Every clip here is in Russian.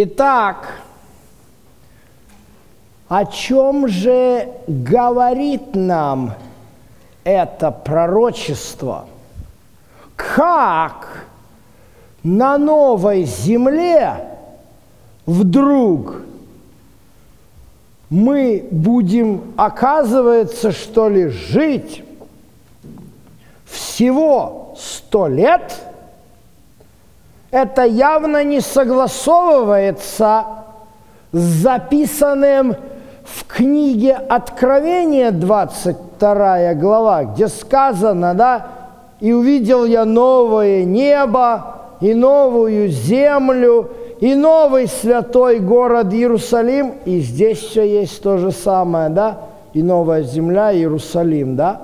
Итак, о чем же говорит нам это пророчество? Как на новой земле вдруг мы будем, оказывается, что ли, жить всего сто лет, это явно не согласовывается с записанным в книге Откровения, 22 глава, где сказано, да, «И увидел я новое небо и новую землю, и новый святой город Иерусалим». И здесь все есть то же самое, да, и новая земля Иерусалим, да.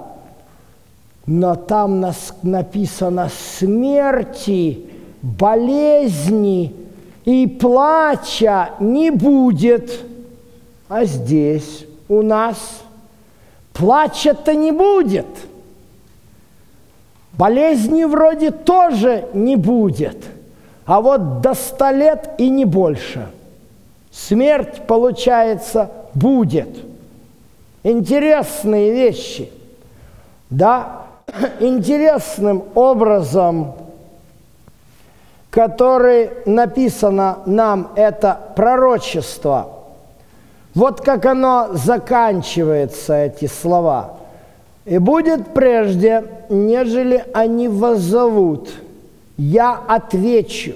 Но там нас написано «смерти, болезни и плача не будет». А здесь у нас плача-то не будет. Болезни вроде тоже не будет. А вот до ста лет и не больше. Смерть, получается, будет. Интересные вещи. Да, интересным образом, который написано нам это пророчество – вот как оно заканчивается, эти слова. «И будет прежде, нежели они воззовут, я отвечу,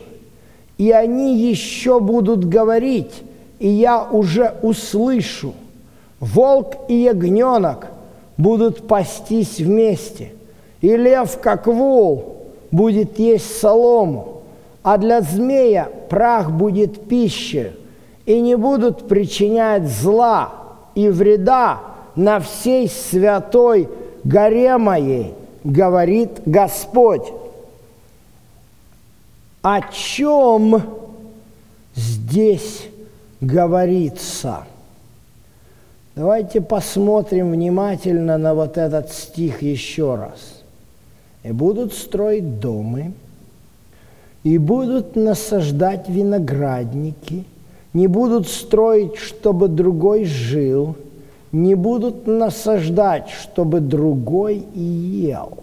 и они еще будут говорить, и я уже услышу. Волк и ягненок будут пастись вместе, и лев, как вол, будет есть солому, а для змея прах будет пищей, и не будут причинять зла и вреда на всей святой горе моей, говорит Господь. О чем здесь говорится? Давайте посмотрим внимательно на вот этот стих еще раз. «И будут строить дома, и будут насаждать виноградники – не будут строить, чтобы другой жил, не будут насаждать, чтобы другой ел.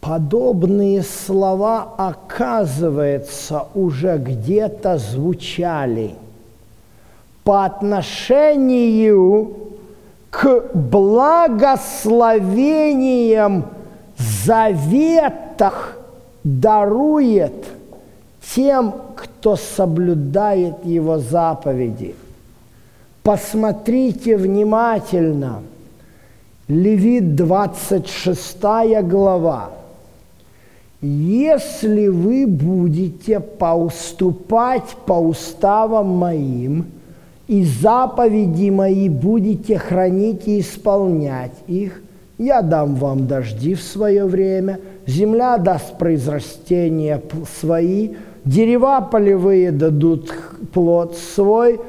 Подобные слова, оказывается, уже где-то звучали по отношению к благословениям заветах дарует тем, кто соблюдает его заповеди. Посмотрите внимательно. Левит 26 глава. Если вы будете поуступать по уставам моим, и заповеди мои будете хранить и исполнять их, я дам вам дожди в свое время, земля даст произрастения свои, дерева полевые дадут плод свой,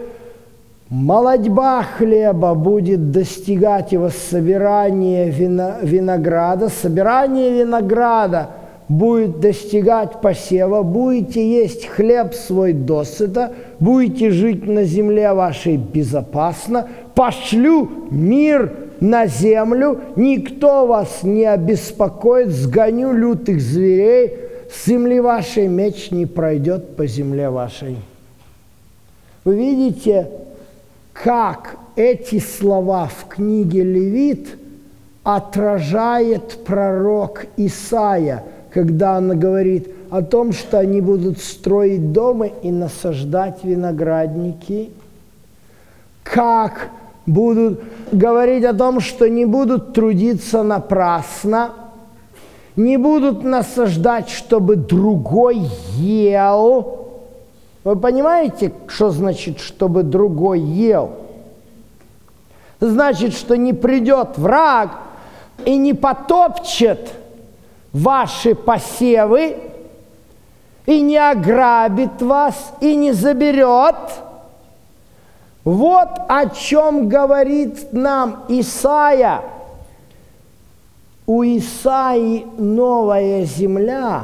молодьба хлеба будет достигать его собирания винограда, собирание винограда будет достигать посева, будете есть хлеб свой досыта, будете жить на земле вашей безопасно, пошлю мир на землю, никто вас не обеспокоит, сгоню лютых зверей, с земли вашей меч не пройдет по земле вашей. Вы видите, как эти слова в книге Левит отражает пророк Исаия, когда он говорит о том, что они будут строить дома и насаждать виноградники, как будут говорить о том, что не будут трудиться напрасно – не будут насаждать, чтобы другой ел. Вы понимаете, что значит, чтобы другой ел? Значит, что не придет враг и не потопчет ваши посевы, и не ограбит вас, и не заберет. Вот о чем говорит нам Исаия – у Исаи новая земля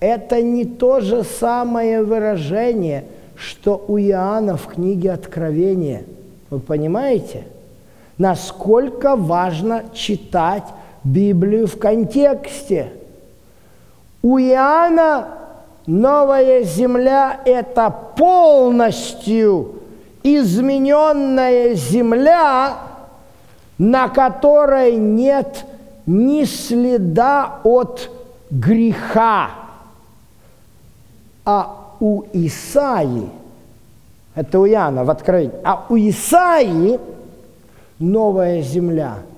это не то же самое выражение, что у Иоанна в книге Откровения. Вы понимаете? Насколько важно читать Библию в контексте. У Иоанна новая земля – это полностью измененная земля, на которой нет ни следа от греха. А у Исаи, это у Иоанна в Откровении, а у Исаи новая земля –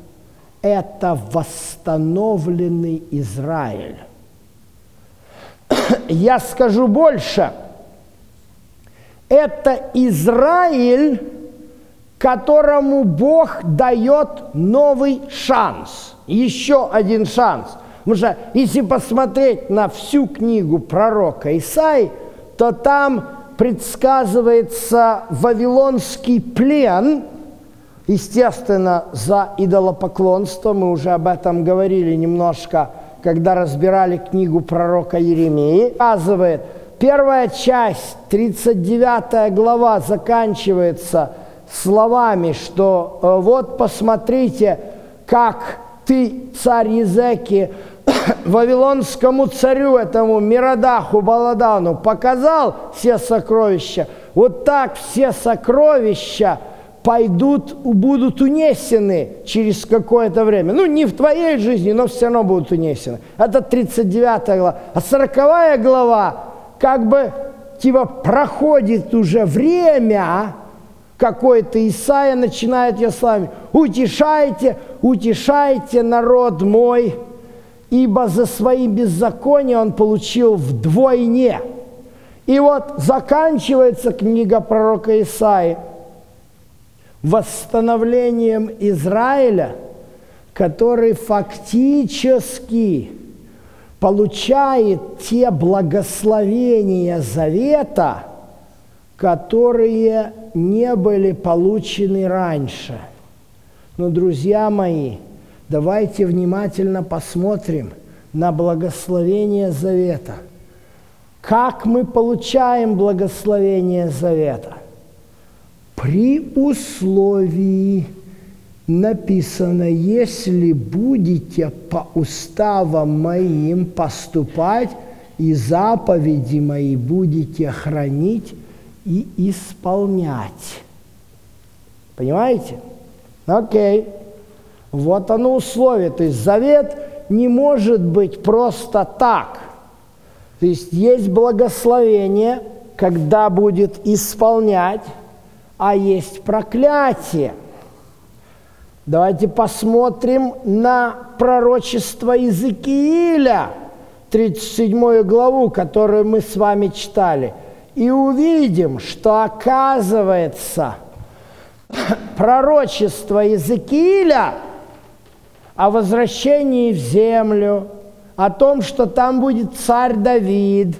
это восстановленный Израиль. Я скажу больше. Это Израиль, которому Бог дает новый шанс, еще один шанс. Потому что если посмотреть на всю книгу пророка Исаи, то там предсказывается вавилонский плен, естественно, за идолопоклонство, мы уже об этом говорили немножко, когда разбирали книгу пророка Еремии, показывает, первая часть, 39 глава, заканчивается словами, что э, вот посмотрите, как ты, царь Езеки, вавилонскому царю, этому Миродаху Баладану, показал все сокровища, вот так все сокровища пойдут, будут унесены через какое-то время. Ну, не в твоей жизни, но все равно будут унесены. Это 39 глава. А 40 глава, как бы, типа, проходит уже время, какой-то Исаия начинает я с. Утешайте, утешайте народ мой, ибо за свои беззакония он получил вдвойне. И вот заканчивается книга пророка Исаи восстановлением Израиля, который фактически получает те благословения завета, которые не были получены раньше. Но, друзья мои, давайте внимательно посмотрим на благословение завета. Как мы получаем благословение завета? При условии написано, если будете по уставам моим поступать и заповеди мои будете хранить и исполнять. Понимаете? Окей. Вот оно условие. То есть завет не может быть просто так. То есть есть благословение, когда будет исполнять, а есть проклятие. Давайте посмотрим на пророчество Иезекииля, 37 главу, которую мы с вами читали – и увидим, что оказывается пророчество Иезекииля о возвращении в землю, о том, что там будет царь Давид,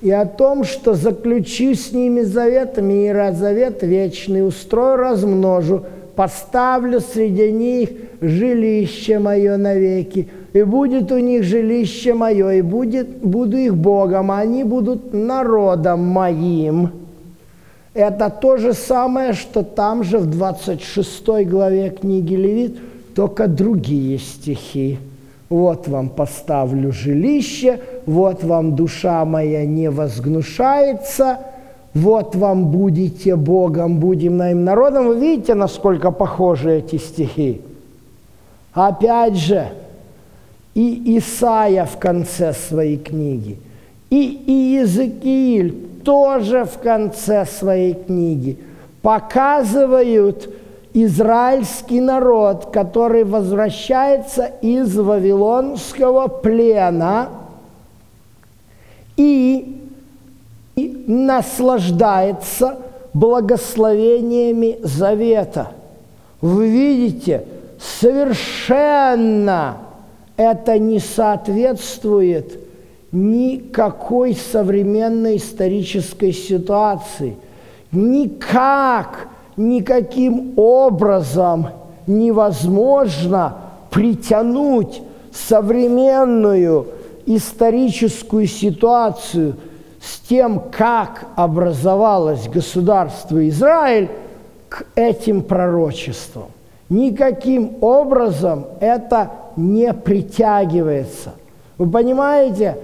и о том, что заключу с ними завет мира, завет вечный, устрою, размножу, поставлю среди них жилище мое навеки, и будет у них жилище мое, и будет, буду их Богом, а они будут народом моим. Это то же самое, что там же в 26 главе книги Левит, только другие стихи. Вот вам поставлю жилище, вот вам душа моя не возгнушается, вот вам будете Богом, будем моим народом. Вы видите, насколько похожи эти стихи? Опять же, и Исаия в конце своей книги, и Иезекииль тоже в конце своей книги показывают израильский народ, который возвращается из вавилонского плена и, наслаждается благословениями завета. Вы видите, совершенно это не соответствует никакой современной исторической ситуации. Никак, никаким образом невозможно притянуть современную историческую ситуацию с тем, как образовалось государство Израиль, к этим пророчествам. Никаким образом это не притягивается. Вы понимаете,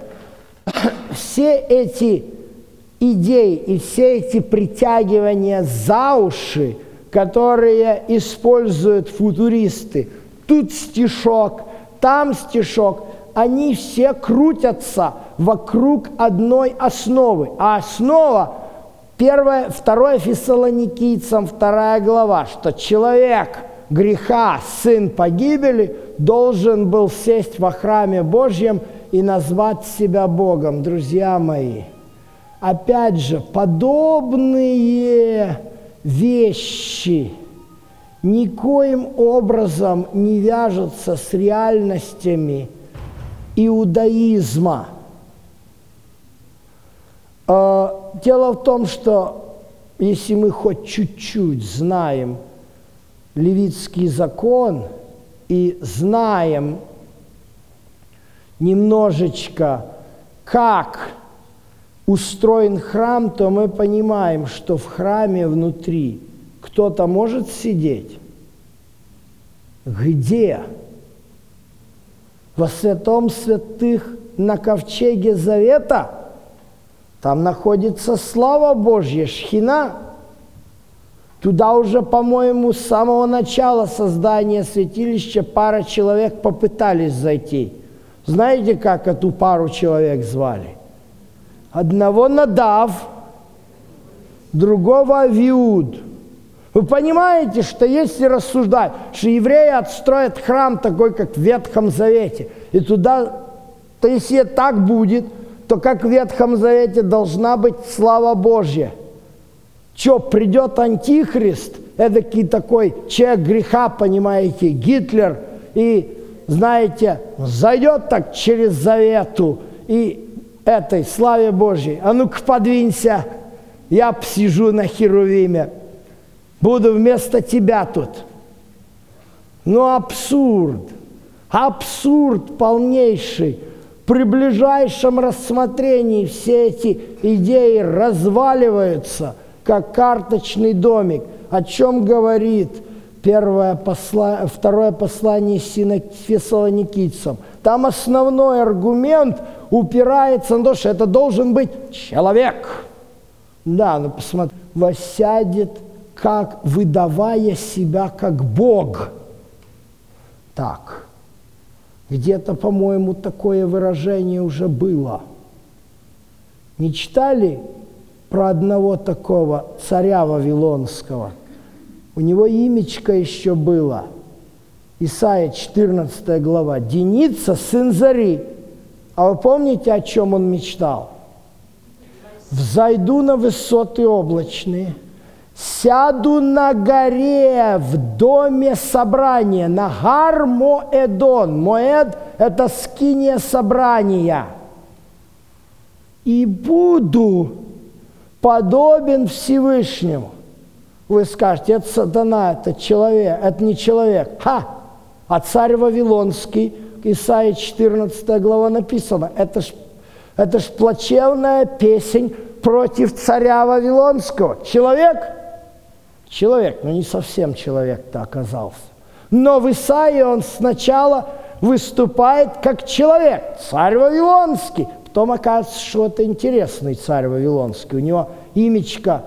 все эти идеи и все эти притягивания за уши, которые используют футуристы, тут стишок, там стишок, они все крутятся вокруг одной основы. А основа, первое, второе Фессалоникийцам, вторая глава, что человек греха, сын погибели, должен был сесть во храме Божьем и назвать себя Богом, друзья мои. Опять же, подобные вещи никоим образом не вяжутся с реальностями иудаизма. А, дело в том, что если мы хоть чуть-чуть знаем левитский закон и знаем немножечко, как устроен храм, то мы понимаем, что в храме внутри кто-то может сидеть. Где? Во святом святых на ковчеге завета там находится слава Божья, шхина. Туда уже, по-моему, с самого начала создания святилища пара человек попытались зайти. Знаете, как эту пару человек звали? Одного Надав, другого Авиуд. Вы понимаете, что если рассуждать, что евреи отстроят храм такой, как в Ветхом Завете, и туда, то если так будет, то как в Ветхом Завете должна быть слава Божья. Что, придет Антихрист, эдакий такой человек греха, понимаете, Гитлер, и, знаете, зайдет так через завету, и этой славе Божьей. А ну-ка подвинься, я посижу на Херувиме, буду вместо тебя тут. Ну абсурд, абсурд полнейший. При ближайшем рассмотрении все эти идеи разваливаются, как карточный домик. О чем говорит первое посла... второе послание Фессалоникийцам? Там основной аргумент – упирается на то, что это должен быть человек. Да, ну посмотри, воссядет, как выдавая себя как Бог. Так, где-то, по-моему, такое выражение уже было. Не читали про одного такого царя Вавилонского? У него имечко еще было. Исайя 14 глава. Деница, сын Зари. А вы помните, о чем он мечтал? «Взойду на высоты облачные, сяду на горе в доме собрания, на гар Моэдон». Моэд – это скиния собрания. «И буду подобен Всевышнему». Вы скажете, это сатана, это человек, это не человек. Ха! А царь Вавилонский – Исаия 14 глава написано, это ж, это ж плачевная песень против царя Вавилонского. Человек? Человек, но не совсем человек-то оказался. Но в Исаии он сначала выступает как человек, царь Вавилонский. Потом оказывается, что это интересный царь Вавилонский. У него имечко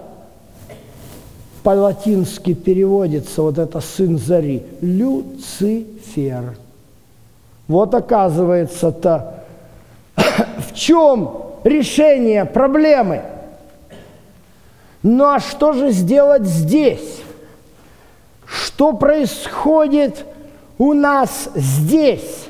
по-латински переводится, вот это сын зари, Люцифер. Вот оказывается-то, в чем решение проблемы? Ну а что же сделать здесь? Что происходит у нас здесь,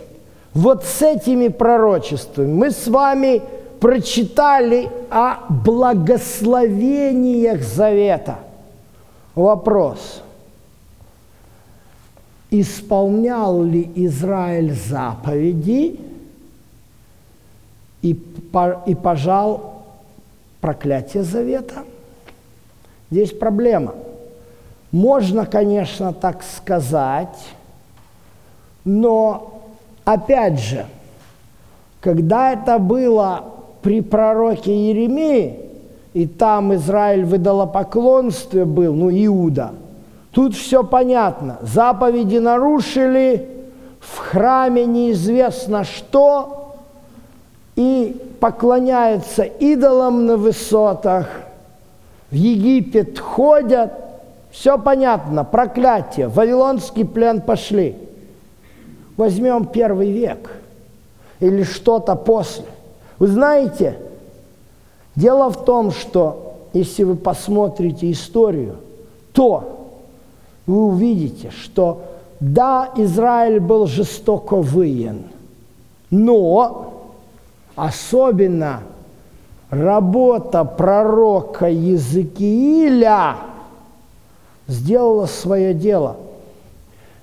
вот с этими пророчествами? Мы с вами прочитали о благословениях завета. Вопрос – исполнял ли Израиль заповеди и, пожал проклятие завета. Здесь проблема. Можно, конечно, так сказать, но, опять же, Когда это было при пророке Еремии, и там Израиль в идолопоклонстве был, ну, Иуда, тут все понятно. Заповеди нарушили, в храме неизвестно что, и поклоняются идолам на высотах, в Египет ходят, все понятно, проклятие, вавилонский плен пошли. Возьмем первый век или что-то после. Вы знаете, дело в том, что если вы посмотрите историю, то вы увидите, что да, Израиль был жестоко выен, но особенно работа пророка Езекииля сделала свое дело.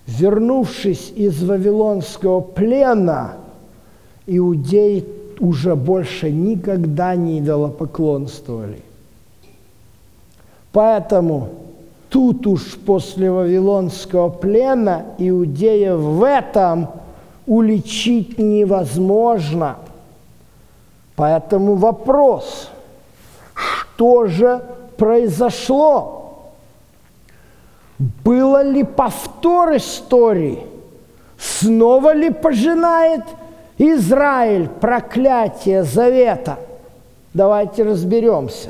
Вернувшись из Вавилонского плена, иудеи уже больше никогда не идолопоклонствовали. Поэтому тут уж после Вавилонского плена иудеев в этом уличить невозможно – Поэтому вопрос, что же произошло? Было ли повтор истории? Снова ли пожинает Израиль проклятие завета? Давайте разберемся.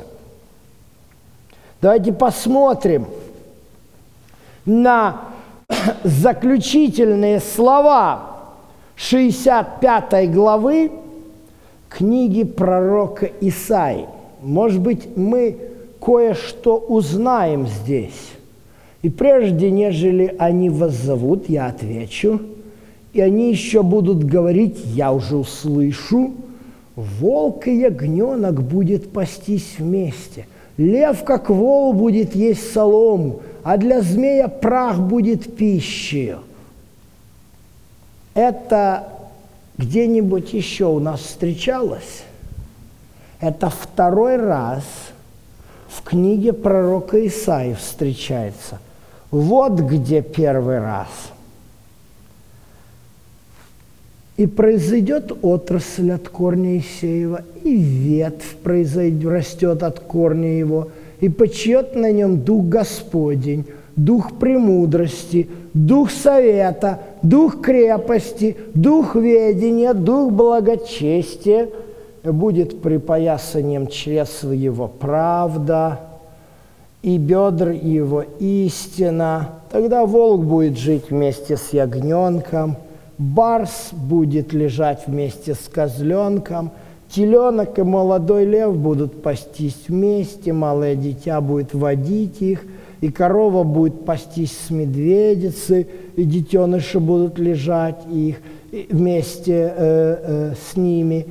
Давайте посмотрим на заключительные слова 65 главы книги пророка Исаи. Может быть, мы кое-что узнаем здесь. И прежде, нежели они вас зовут, я отвечу, и они еще будут говорить, я уже услышу, волк и ягненок будет пастись вместе, лев, как вол, будет есть солому, а для змея прах будет пищей. Это где-нибудь еще у нас встречалось, это второй раз в книге пророка Исаи встречается. Вот где первый раз. И произойдет отрасль от корня Исеева, и ветвь произойдет, растет от корня его, и почет на нем Дух Господень, Дух премудрости, Дух совета, дух крепости, дух ведения, дух благочестия, будет припоясанием чресл его правда, и бедр его истина. Тогда волк будет жить вместе с ягненком, барс будет лежать вместе с козленком, теленок и молодой лев будут пастись вместе, малое дитя будет водить их – и корова будет пастись с медведицей, и детеныши будут лежать их вместе э, э, с ними,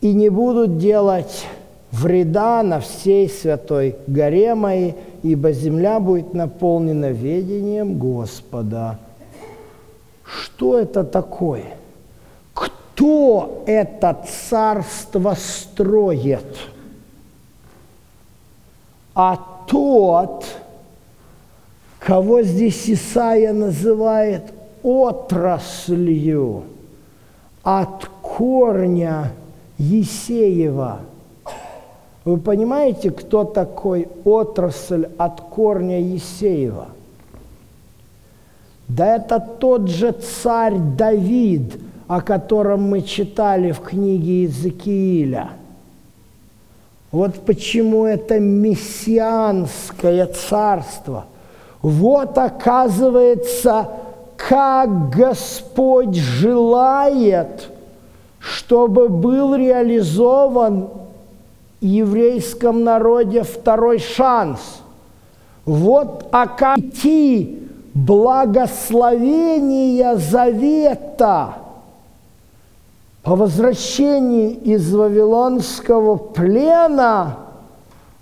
и не будут делать вреда на всей святой горе моей, ибо земля будет наполнена ведением Господа. Что это такое? Кто это царство строит? А тот, кого здесь Исаия называет отраслью от корня Есеева. Вы понимаете, кто такой отрасль от корня Есеева? Да это тот же царь Давид, о котором мы читали в книге Иезекииля – вот почему это мессианское царство. Вот оказывается, как Господь желает, чтобы был реализован в еврейском народе второй шанс. Вот оказывается благословения завета – по возвращении из Вавилонского плена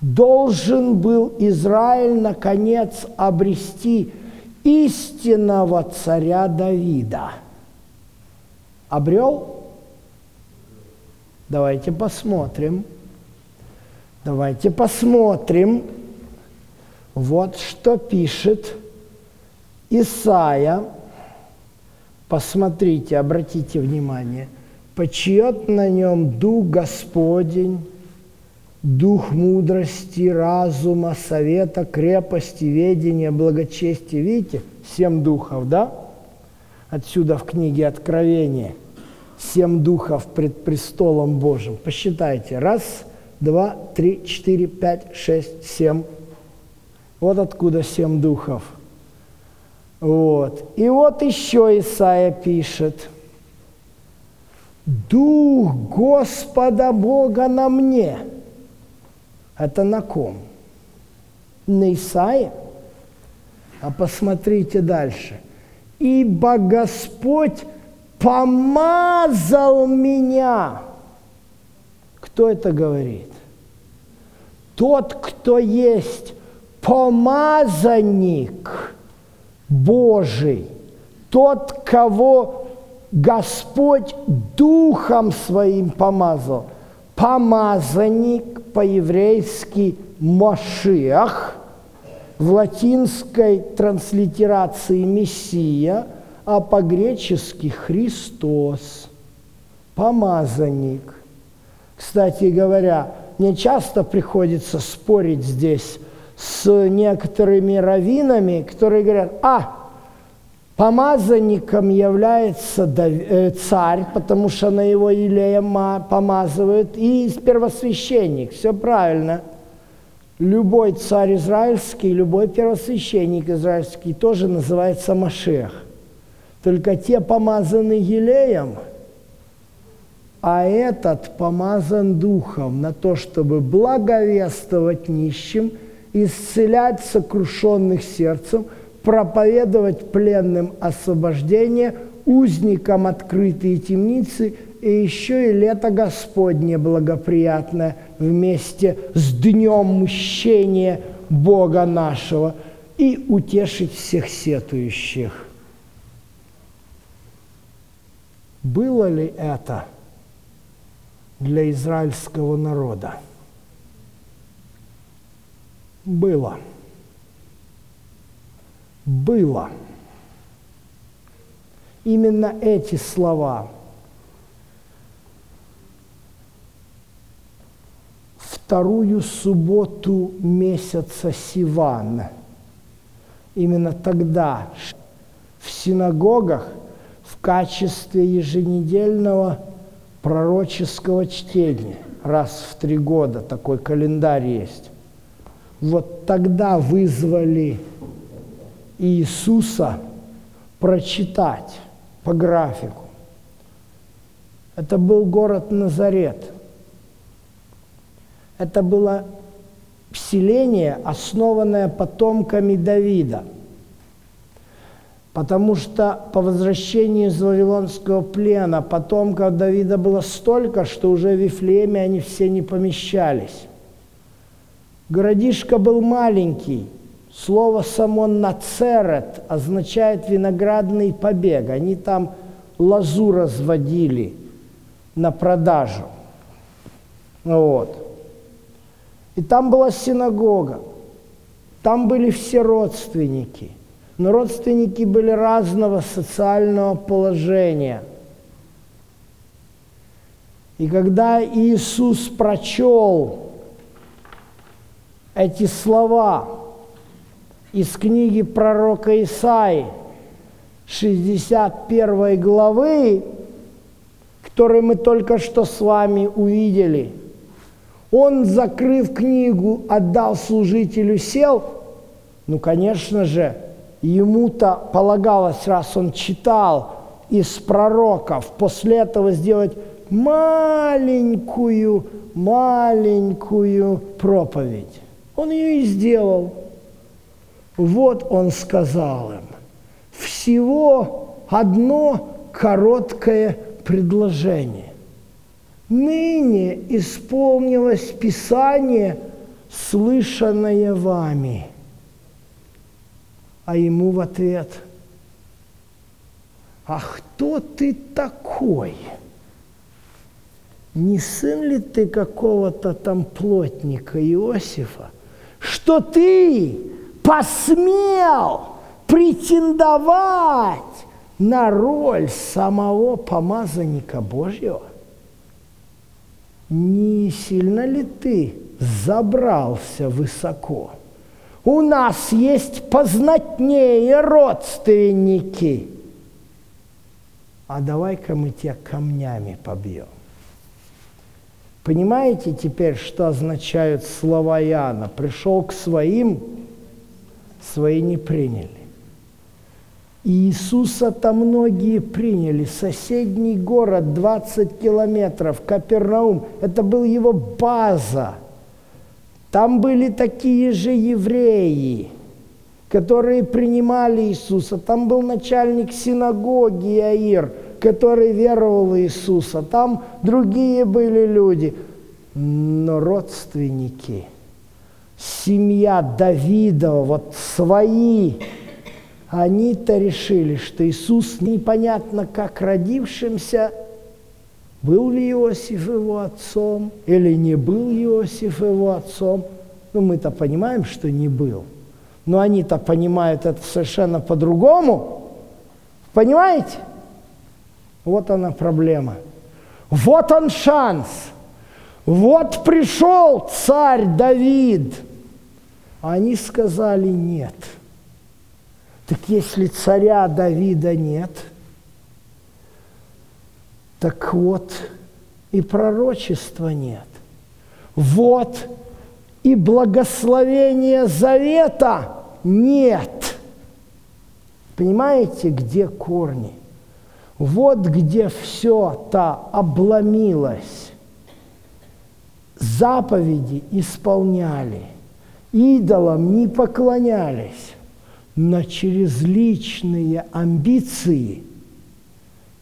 должен был Израиль наконец обрести истинного царя Давида. Обрел? Давайте посмотрим. Давайте посмотрим. Вот что пишет Исаия. Посмотрите, обратите внимание – почиет на нем Дух Господень, Дух мудрости, разума, совета, крепости, ведения, благочестия. Видите, семь духов, да? Отсюда в книге Откровения. Семь духов пред престолом Божьим. Посчитайте. Раз, два, три, четыре, пять, шесть, семь. Вот откуда семь духов. Вот. И вот еще Исаия пишет. Дух Господа Бога на мне. Это на ком? На Исаия? А посмотрите дальше. Ибо Господь помазал меня. Кто это говорит? Тот, кто есть помазанник Божий, тот, кого Господь Духом Своим помазал. Помазанник по-еврейски Машиах, в латинской транслитерации Мессия, а по-гречески Христос, помазанник. Кстати говоря, мне часто приходится спорить здесь с некоторыми раввинами, которые говорят, а, помазанником является э, царь, потому что на его Илея помазывают, и первосвященник. Все правильно. Любой царь израильский, любой первосвященник израильский тоже называется Машех. Только те помазаны Елеем, а этот помазан Духом на то, чтобы благовествовать нищим – исцелять сокрушенных сердцем, проповедовать пленным освобождение, узникам открытые темницы и еще и лето Господне благоприятное вместе с днем мщения Бога нашего и утешить всех сетующих. Было ли это для израильского народа? Было. Было. Именно эти слова вторую субботу месяца Сиван. Именно тогда в синагогах в качестве еженедельного пророческого чтения, раз в три года такой календарь есть, вот тогда вызвали Иисуса прочитать по графику. Это был город Назарет. Это было селение, основанное потомками Давида. Потому что по возвращении из Вавилонского плена потомков Давида было столько, что уже в Вифлееме они все не помещались. Городишко был маленький. Слово само «нацерет» означает «виноградный побег». Они там лозу разводили на продажу. Вот. И там была синагога. Там были все родственники. Но родственники были разного социального положения. И когда Иисус прочел эти слова из книги пророка Исаи, 61 главы, которые мы только что с вами увидели. Он, закрыв книгу, отдал служителю, сел. Ну, конечно же, ему-то полагалось, раз он читал из пророков, после этого сделать маленькую, маленькую проповедь. Он ее и сделал. Вот он сказал им, всего одно короткое предложение. Ныне исполнилось Писание, слышанное вами. А ему в ответ, а кто ты такой? Не сын ли ты какого-то там плотника Иосифа, что ты посмел претендовать на роль самого помазанника Божьего? Не сильно ли ты забрался высоко? У нас есть познатнее родственники. А давай-ка мы тебя камнями побьем. Понимаете теперь, что означают слова Иоанна? Пришел к своим, свои не приняли. И Иисуса-то многие приняли. Соседний город, 20 километров, Капернаум, это был его база – там были такие же евреи, которые принимали Иисуса. Там был начальник синагоги Иаир, который веровал в Иисуса. Там другие были люди. Но родственники, семья Давидова, вот свои, они-то решили, что Иисус непонятно как родившимся – был ли Иосиф его отцом или не был Иосиф его отцом. Ну, мы-то понимаем, что не был. Но они-то понимают это совершенно по-другому. Понимаете? Вот она проблема. Вот он шанс. Вот пришел царь Давид. Они сказали нет. Так если царя Давида нет – так вот, и пророчества нет. Вот и благословения завета нет. Понимаете, где корни? Вот где все-то обломилось. Заповеди исполняли, идолам не поклонялись, но через личные амбиции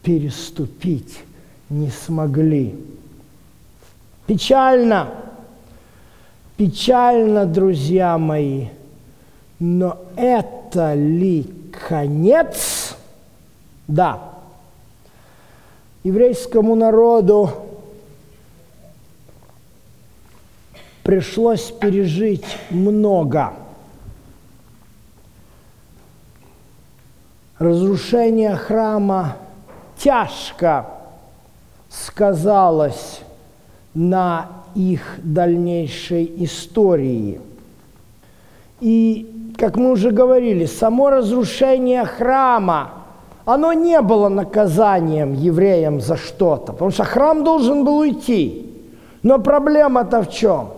переступить не смогли. Печально, печально, друзья мои, но это ли конец? Да. Еврейскому народу пришлось пережить много. Разрушение храма тяжко сказалось на их дальнейшей истории. И, как мы уже говорили, само разрушение храма, оно не было наказанием евреям за что-то, потому что храм должен был уйти. Но проблема-то в чем?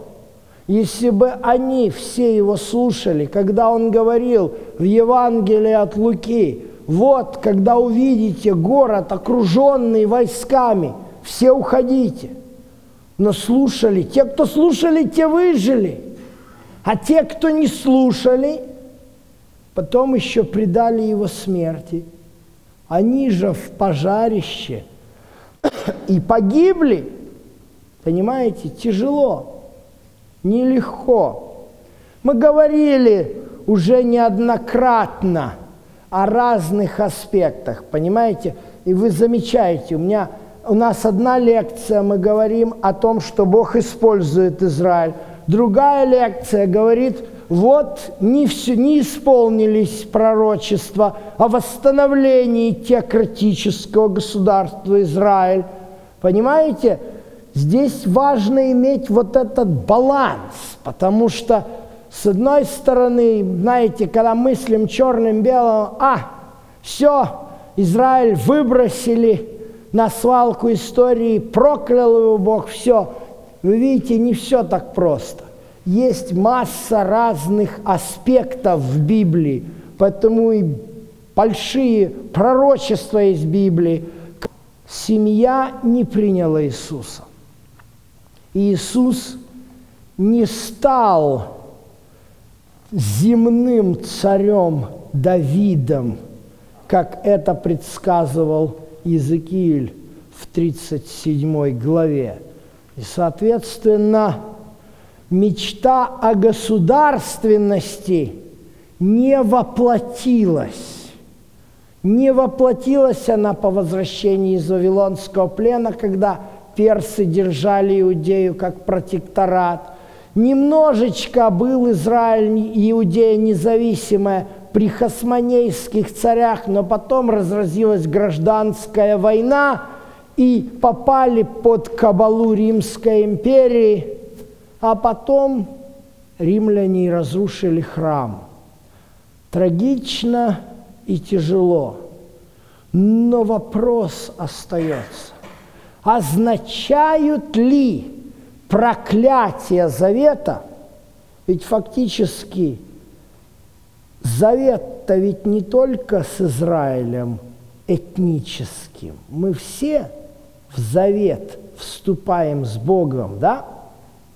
Если бы они все его слушали, когда он говорил в Евангелии от Луки, вот, когда увидите город, окруженный войсками – все уходите. Но слушали, те, кто слушали, те выжили. А те, кто не слушали, потом еще предали его смерти. Они же в пожарище и погибли. Понимаете, тяжело, нелегко. Мы говорили уже неоднократно о разных аспектах, понимаете? И вы замечаете, у меня у нас одна лекция, мы говорим о том, что Бог использует Израиль. Другая лекция говорит, вот не, все, не исполнились пророчества о восстановлении теократического государства Израиль. Понимаете? Здесь важно иметь вот этот баланс, потому что с одной стороны, знаете, когда мыслим черным-белым, а, все, Израиль выбросили, на свалку истории, проклял его Бог, все. Вы видите, не все так просто. Есть масса разных аспектов в Библии, поэтому и большие пророчества из Библии. Семья не приняла Иисуса. Иисус не стал земным царем Давидом, как это предсказывал Иезекииль в 37 главе. И, соответственно, мечта о государственности не воплотилась. Не воплотилась она по возвращении из Вавилонского плена, когда персы держали Иудею как протекторат. Немножечко был Израиль, Иудея независимая, при хасмонейских царях, но потом разразилась гражданская война, и попали под кабалу Римской империи, а потом римляне разрушили храм. Трагично и тяжело. Но вопрос остается. Означают ли проклятие завета, ведь фактически завет-то ведь не только с Израилем этническим. Мы все в завет вступаем с Богом, да?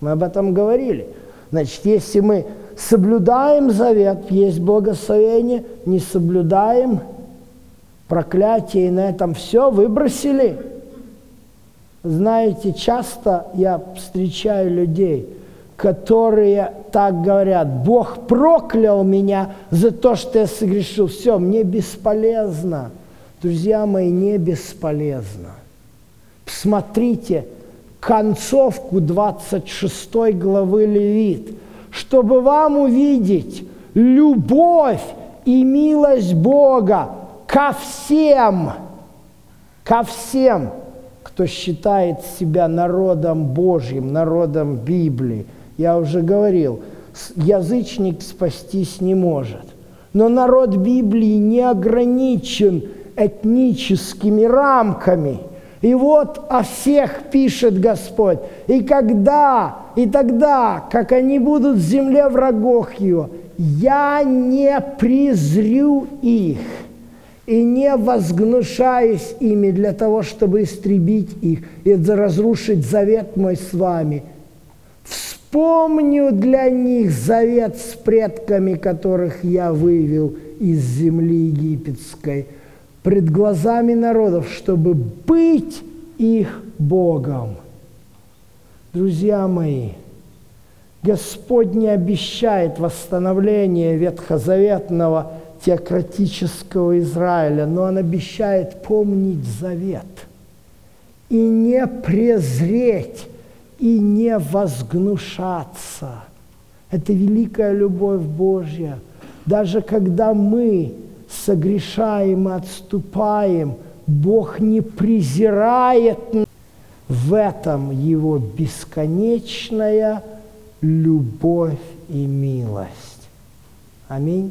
Мы об этом говорили. Значит, если мы соблюдаем завет, есть благословение, не соблюдаем проклятие, и на этом все выбросили. Знаете, часто я встречаю людей, которые так говорят, Бог проклял меня за то, что я согрешил. Все, мне бесполезно. Друзья мои, не бесполезно. Посмотрите концовку 26 главы Левит, чтобы вам увидеть любовь и милость Бога ко всем, ко всем, кто считает себя народом Божьим, народом Библии. Я уже говорил, язычник спастись не может. Но народ Библии не ограничен этническими рамками – и вот о всех пишет Господь. И когда, и тогда, как они будут в земле врагов его, я не презрю их и не возгнушаюсь ими для того, чтобы истребить их и разрушить завет мой с вами. Вспомню для них завет с предками, которых я вывел из земли египетской – пред глазами народов, чтобы быть их Богом. Друзья мои, Господь не обещает восстановление ветхозаветного теократического Израиля, но Он обещает помнить завет и не презреть, и не возгнушаться. Это великая любовь Божья. Даже когда мы согрешаем и отступаем, Бог не презирает в этом Его бесконечная любовь и милость. Аминь.